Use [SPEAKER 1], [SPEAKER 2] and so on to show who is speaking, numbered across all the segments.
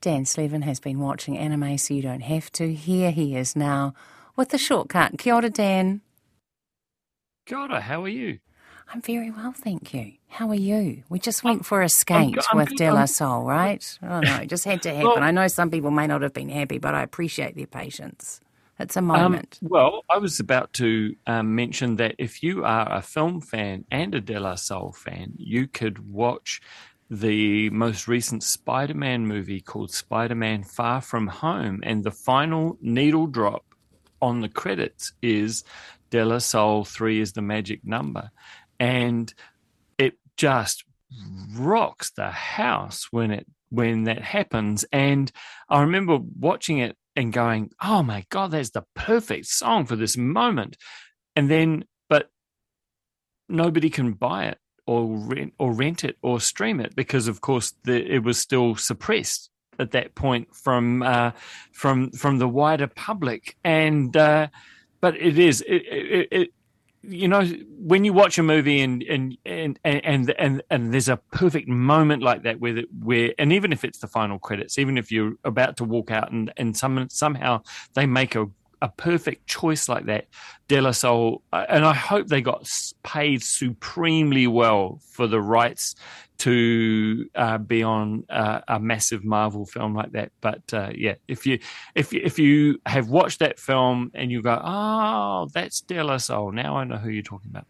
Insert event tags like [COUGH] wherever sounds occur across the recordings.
[SPEAKER 1] Dan Slevin has been watching anime so you don't have to. Here he is now with the shortcut. Kia ora, Dan.
[SPEAKER 2] Kia ora, how are you?
[SPEAKER 1] I'm very well, thank you. How are you? We just went for a skate I'm, I'm with De La Soul, right? Oh no, it just had to [LAUGHS] happen. Well, I know some people may not have been happy, but I appreciate their patience. It's a um, moment.
[SPEAKER 2] Um, well, I was about to um, mention that if you are a film fan and a De La Soul fan, you could watch the most recent Spider Man movie called Spider Man Far From Home. And the final needle drop on the credits is De La Soul 3 is the magic number. And it just rocks the house when it when that happens and i remember watching it and going oh my god that's the perfect song for this moment and then but nobody can buy it or rent or rent it or stream it because of course the, it was still suppressed at that point from uh, from from the wider public. And uh, but it is it, it, it, you know when you watch a movie and and and and and, and there's a perfect moment like that where where and even if it's the final credits even if you're about to walk out and and some somehow they make a a perfect choice like that, De La Soul, uh, and I hope they got paid supremely well for the rights to uh, be on uh, a massive Marvel film like that. But uh, yeah, if you if you, if you have watched that film and you go, oh, that's De La Soul, now I know who you're talking about.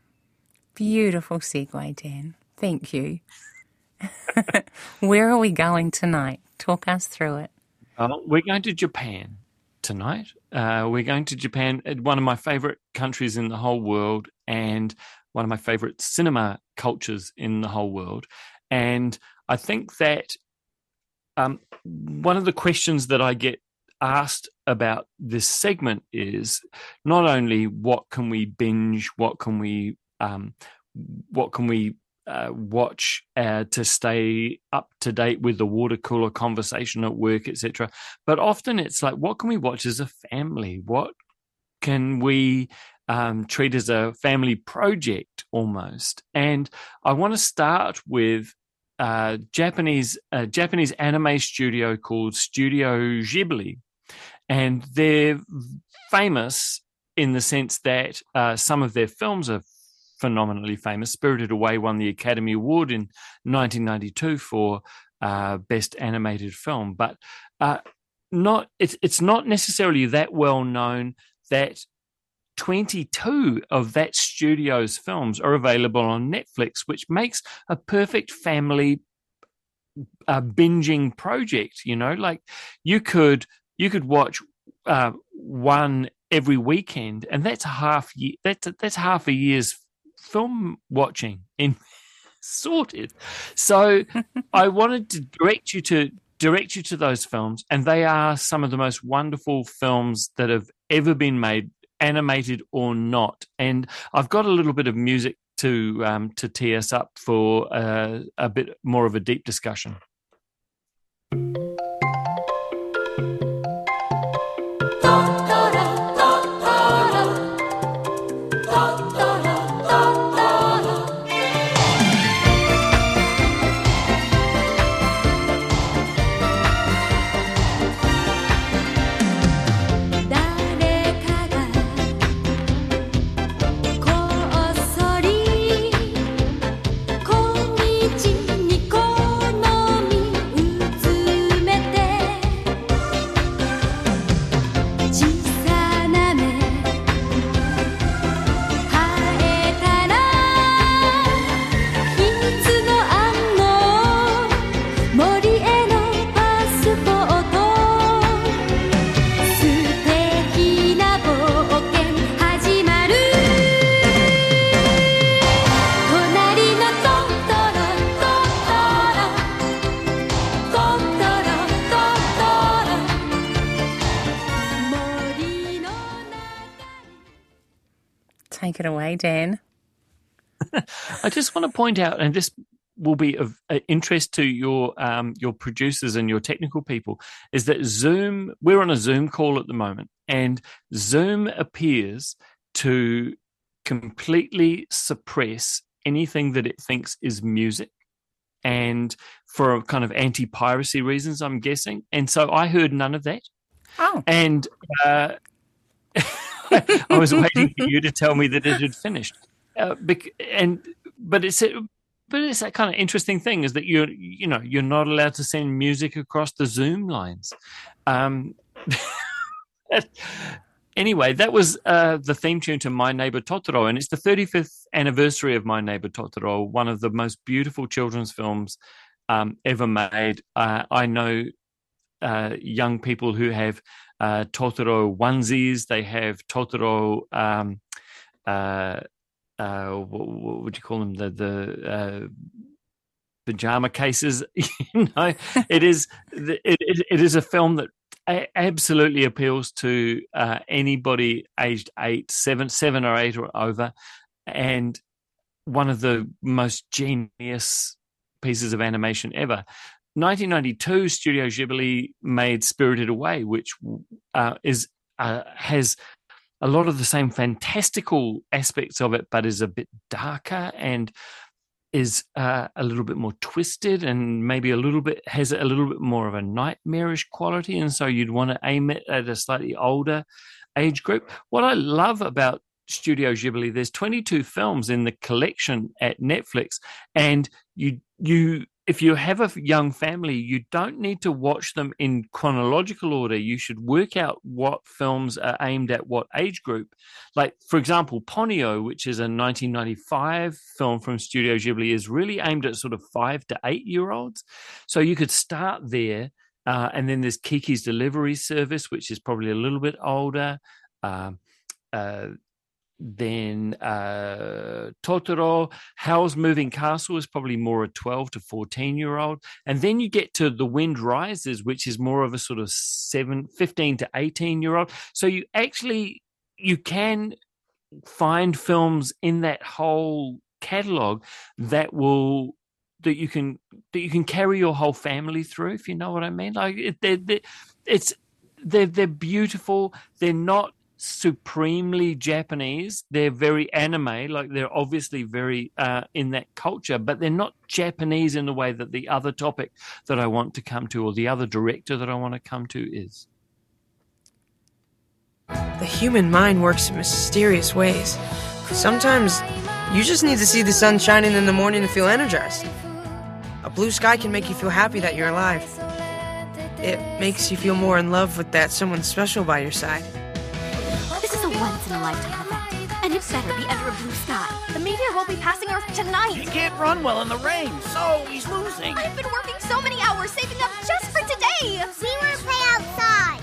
[SPEAKER 1] Beautiful segue, Dan. Thank you. [LAUGHS] Where are we going tonight? Talk us through it.
[SPEAKER 2] Uh, we're going to Japan tonight. Uh, we're going to Japan, uh, one of my favorite countries in the whole world, and one of my favorite cinema cultures in the whole world. And I think that um, one of the questions that I get asked about this segment is not only what can we binge, what can we um, what can we uh, watch uh, to stay up to date with the water cooler conversation at work, etc. But often it's like, what can we watch as a family? What can we um, treat as a family project almost? And I want to start with a Japanese a Japanese anime studio called Studio Ghibli, and they're famous in the sense that uh, some of their films are phenomenally famous. Spirited Away won the Academy Award in 1992 for uh, Best Animated Film, but uh, not it's it's not necessarily that well known that 22 of that studio's films are available on Netflix, which makes a perfect family uh, binging project. You know, like you could you could watch uh, one every weekend, and that's half year. That's that's half a year's film watching in [LAUGHS] sorted. So [LAUGHS] I wanted to direct you to direct you to those films, and they are some of the most wonderful films that have ever been made, animated or not. And I've got a little bit of music to um, to tee us up for uh, a bit more of a deep discussion.
[SPEAKER 1] It away, Dan. [LAUGHS]
[SPEAKER 2] I just want to point out, and this will be of uh, interest to your um, your producers and your technical people, is that Zoom. We're on a Zoom call at the moment, and Zoom appears to completely suppress anything that it thinks is music. and for kind of anti piracy reasons, I'm guessing. And so I heard none of that.
[SPEAKER 1] Oh.
[SPEAKER 2] And uh, I was waiting for you to tell me that it had finished. Uh, bec- and but it's but it's that kind of interesting thing is that you're you know you're not allowed to send music across the Zoom lines. Um, [LAUGHS] anyway, that was uh, the theme tune to My Neighbor Totoro, and it's the 35th anniversary of My Neighbor Totoro, one of the most beautiful children's films um, ever made. Uh, I know uh, young people who have uh, Totoro onesies. They have Totoro. Um, uh, uh, what, what, would you call them? The the uh, pajama cases. [LAUGHS] you know, [LAUGHS] it is it, it, it is a film that absolutely appeals to uh, anybody aged eight, seven, seven or eight or over, and one of the most genius pieces of animation ever. 1992, Studio Ghibli made Spirited Away, which uh, is uh, has a lot of the same fantastical aspects of it, but is a bit darker and is uh, a little bit more twisted and maybe a little bit has a little bit more of a nightmarish quality. And so you'd want to aim it at a slightly older age group. What I love about Studio Ghibli, there's 22 films in the collection at Netflix, and you you if you have a young family, you don't need to watch them in chronological order. You should work out what films are aimed at what age group. Like, for example, Ponyo, which is a 1995 film from Studio Ghibli, is really aimed at sort of five to eight year olds. So you could start there. Uh, and then there's Kiki's Delivery Service, which is probably a little bit older. Um, uh, then uh, Totoro, Howl's Moving Castle is probably more a 12 to 14 year old. And then you get to The Wind Rises, which is more of a sort of seven, 15 to 18 year old. So you actually, you can find films in that whole catalog that will that you can that you can carry your whole family through if you know what i mean like they're, they're it's they're they're beautiful they're not supremely Japanese. They're very anime, like they're obviously very uh, in that culture, but they're not Japanese in the way that the other topic that I want to come to or the other director that I want to come to is.
[SPEAKER 3] The human mind works in mysterious ways. Sometimes you just need to see the sun shining in the morning to feel energized. A blue sky can make you feel happy that you're alive. It makes you feel more in love with that someone special by your side
[SPEAKER 4] once in a. And it better be under a blue sky. The meteor won't be passing Earth tonight.
[SPEAKER 5] He can't run well in the rain, so he's losing.
[SPEAKER 4] I've been working so many hours saving up just for today.
[SPEAKER 6] We want to play outside.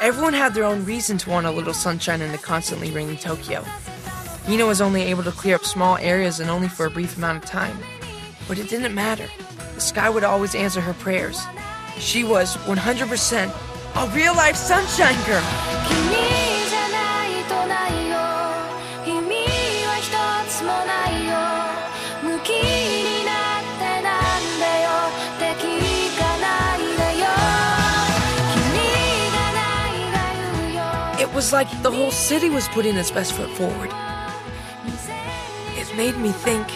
[SPEAKER 3] Everyone had their own reason to want a little sunshine in the constantly raining Tokyo. Hina was only able to clear up small areas and only for a brief amount of time. But it didn't matter. The sky would always answer her prayers. She was 100% a real life sunshine girl. Was like the whole city was putting its best foot forward. It made me think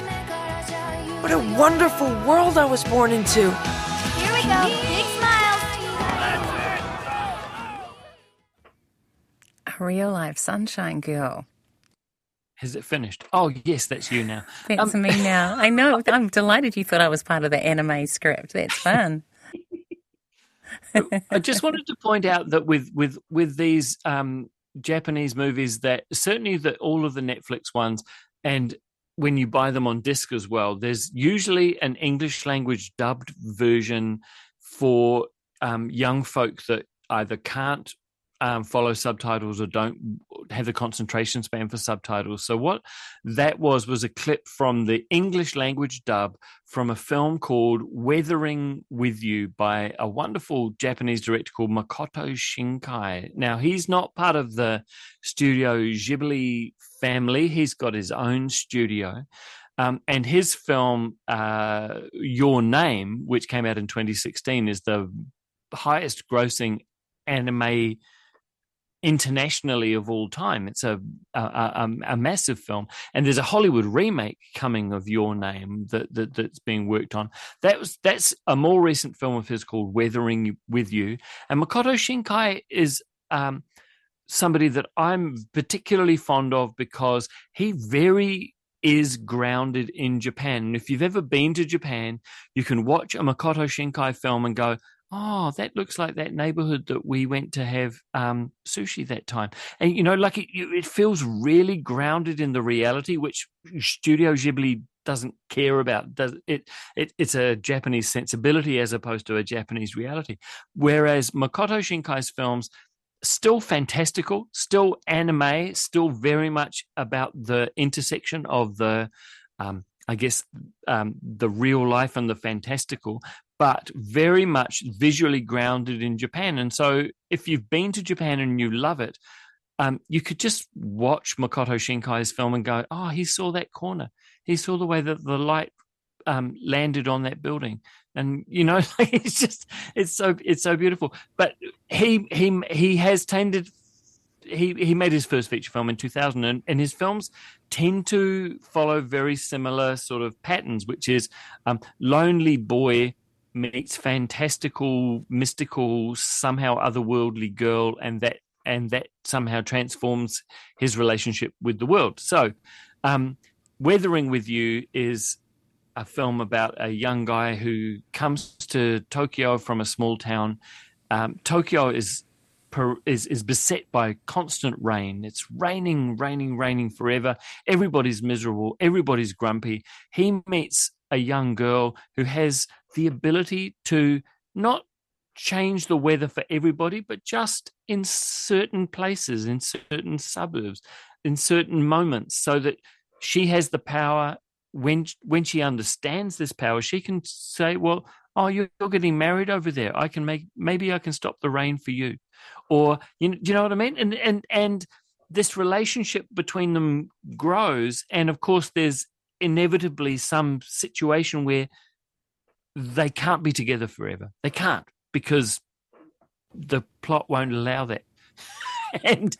[SPEAKER 3] what a wonderful world I was born into.
[SPEAKER 4] Here we go. Big smiles.
[SPEAKER 1] A real life sunshine girl.
[SPEAKER 2] Has it finished? Oh, yes, that's you now.
[SPEAKER 1] That's um, me now. I know. I'm delighted you thought I was part of the anime script. That's [LAUGHS] fun.
[SPEAKER 2] I just wanted to point out that with with with these um, Japanese movies that certainly that all of the Netflix ones and when you buy them on disc as well, there's usually an English language dubbed version for um, young folk that either can't um, follow subtitles or don't have the concentration span for subtitles. So what that was was a clip from the English language dub from a film called Weathering with You by a wonderful Japanese director called Makoto Shinkai. Now he's not part of the Studio Ghibli family. He's got his own studio. Um, and his film, uh, Your Name, which came out in 2016, is the highest grossing anime internationally of all time. It's a a, a a, massive film, and there's a Hollywood remake coming of Your Name that, that that's being worked on. That was that's a more recent film of his called Weathering with You, and Makoto Shinkai is. Um, somebody that I'm particularly fond of because he very is grounded in Japan. And if you've ever been to Japan, you can watch a Makoto Shinkai film and go, oh, that looks like that neighborhood that we went to have um, sushi that time. And, you know, like it, it feels really grounded in the reality, which Studio Ghibli doesn't care about. Does it, it? It's a Japanese sensibility as opposed to a Japanese reality. Whereas Makoto Shinkai's films, still fantastical, still anime, still very much about the intersection of the, um, I guess, um, the real life and the fantastical, but very much visually grounded in Japan. And so, if you've been to Japan and you love it, um, you could just watch Makoto Shinkai's film and go, "Oh, he saw that corner. He saw the way that the light um, landed on that building." And you know, [LAUGHS] it's just it's so it's so beautiful. But he he he has tended. He, he made his first feature film in 2000 and, and his films tend to follow very similar sort of patterns which is um, lonely boy meets fantastical, mystical, somehow otherworldly girl, and that and that somehow transforms his relationship with the world. So, um, Weathering with You is a film about a young guy who comes to Tokyo from a small town. Um, Tokyo is is is beset by constant rain. It's raining, raining, raining forever. Everybody's miserable. Everybody's grumpy. He meets a young girl who has the ability to not change the weather for everybody, but just in certain places, in certain suburbs, in certain moments, so that she has the power when when she understands this power, she can say, "Well, oh, you're, getting married over there. I can make maybe I can stop the rain for you," or you know, do you know what I mean? And and and this relationship between them grows, and of course, there's inevitably some situation where they can't be together forever. They can't because the plot won't allow that. [LAUGHS] and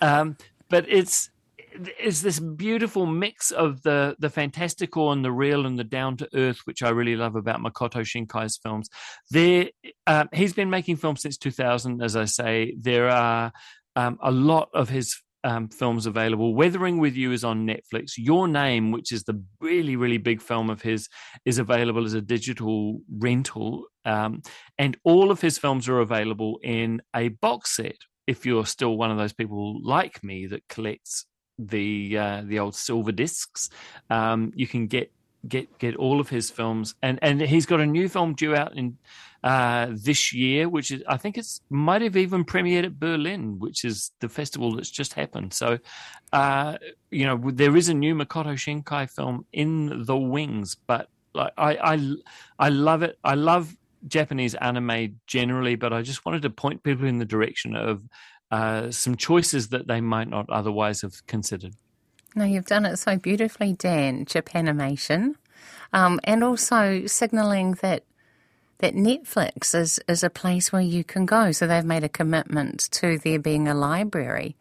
[SPEAKER 2] um, but it's it's this beautiful mix of the the fantastical and the real and the down to earth, which I really love about Makoto Shinkai's films. There, uh, he's been making films since 2000, as I say. There are um, a lot of his um, films available. Weathering with You is on Netflix. Your Name, which is the really, really big film of his, is available as a digital rental. Um, and all of his films are available in a box set. If you're still one of those people like me that collects the uh, the old silver discs, um, you can get get get all of his films. And and he's got a new film due out in uh, this year, which is I think it's might have even premiered at Berlin, which is the festival that's just happened. So, uh, you know, there is a new Makoto Shinkai film in the wings, but like I I I love it. I love Japanese anime generally, but I just wanted to point people in the direction of uh, some choices that they might not otherwise have considered.
[SPEAKER 1] No, you've done it so beautifully, Dan. Japanimation, um, and also signalling that that Netflix is, is a place where you can go. So they've made a commitment to there being a library.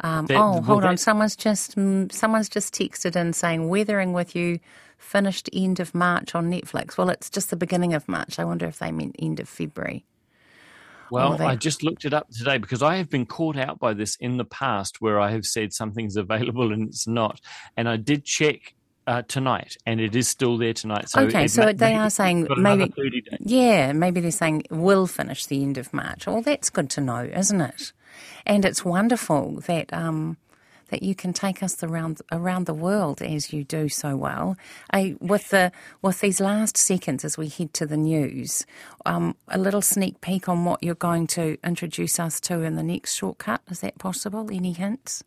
[SPEAKER 1] Um, that, oh, hold on. Someone's just someone's just texted in saying "Weathering with You" finished end of March on Netflix. Well, it's just the beginning of March. I wonder if they meant end of February.
[SPEAKER 2] Well. I just looked it up today because I have been caught out by this in the past where I have said something's available and it's not. And I did check uh, tonight, and it is still there tonight. So
[SPEAKER 1] okay, so may, they are saying maybe, yeah, maybe they're saying will finish the end of March. Well, that's good to know, isn't it? And it's wonderful that um, that you can take us around around the world as you do so well. I, with the with these last seconds as we head to the news, um, a little sneak peek on what you're going to introduce us to in the next shortcut. Is that possible? Any hints?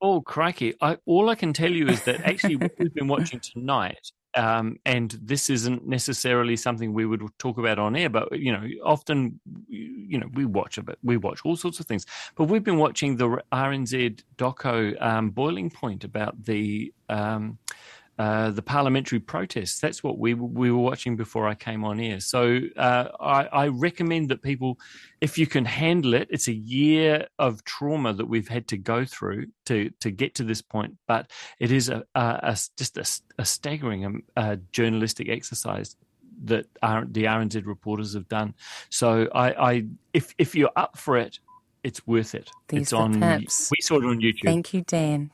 [SPEAKER 2] Oh, crikey. I, all I can tell you is that actually what we've been watching tonight, um, and this isn't necessarily something we would talk about on air, but, you know, often, you know, we watch a bit, we watch all sorts of things. But we've been watching the RNZ doco um, Boiling Point about the um, uh, the parliamentary protests. That's what we we were watching before I came on air. So uh, I, I, recommend that people, if you can handle it, it's a year of trauma that we've had to go through to to get to this point. But it is a, a, a just a, a staggering um, uh, journalistic exercise that the RNZ reporters have done. So I, I if if you're up for it, it's worth it.
[SPEAKER 1] These
[SPEAKER 2] it's on.
[SPEAKER 1] Pips.
[SPEAKER 2] We saw it on YouTube.
[SPEAKER 1] Thank you, Dan.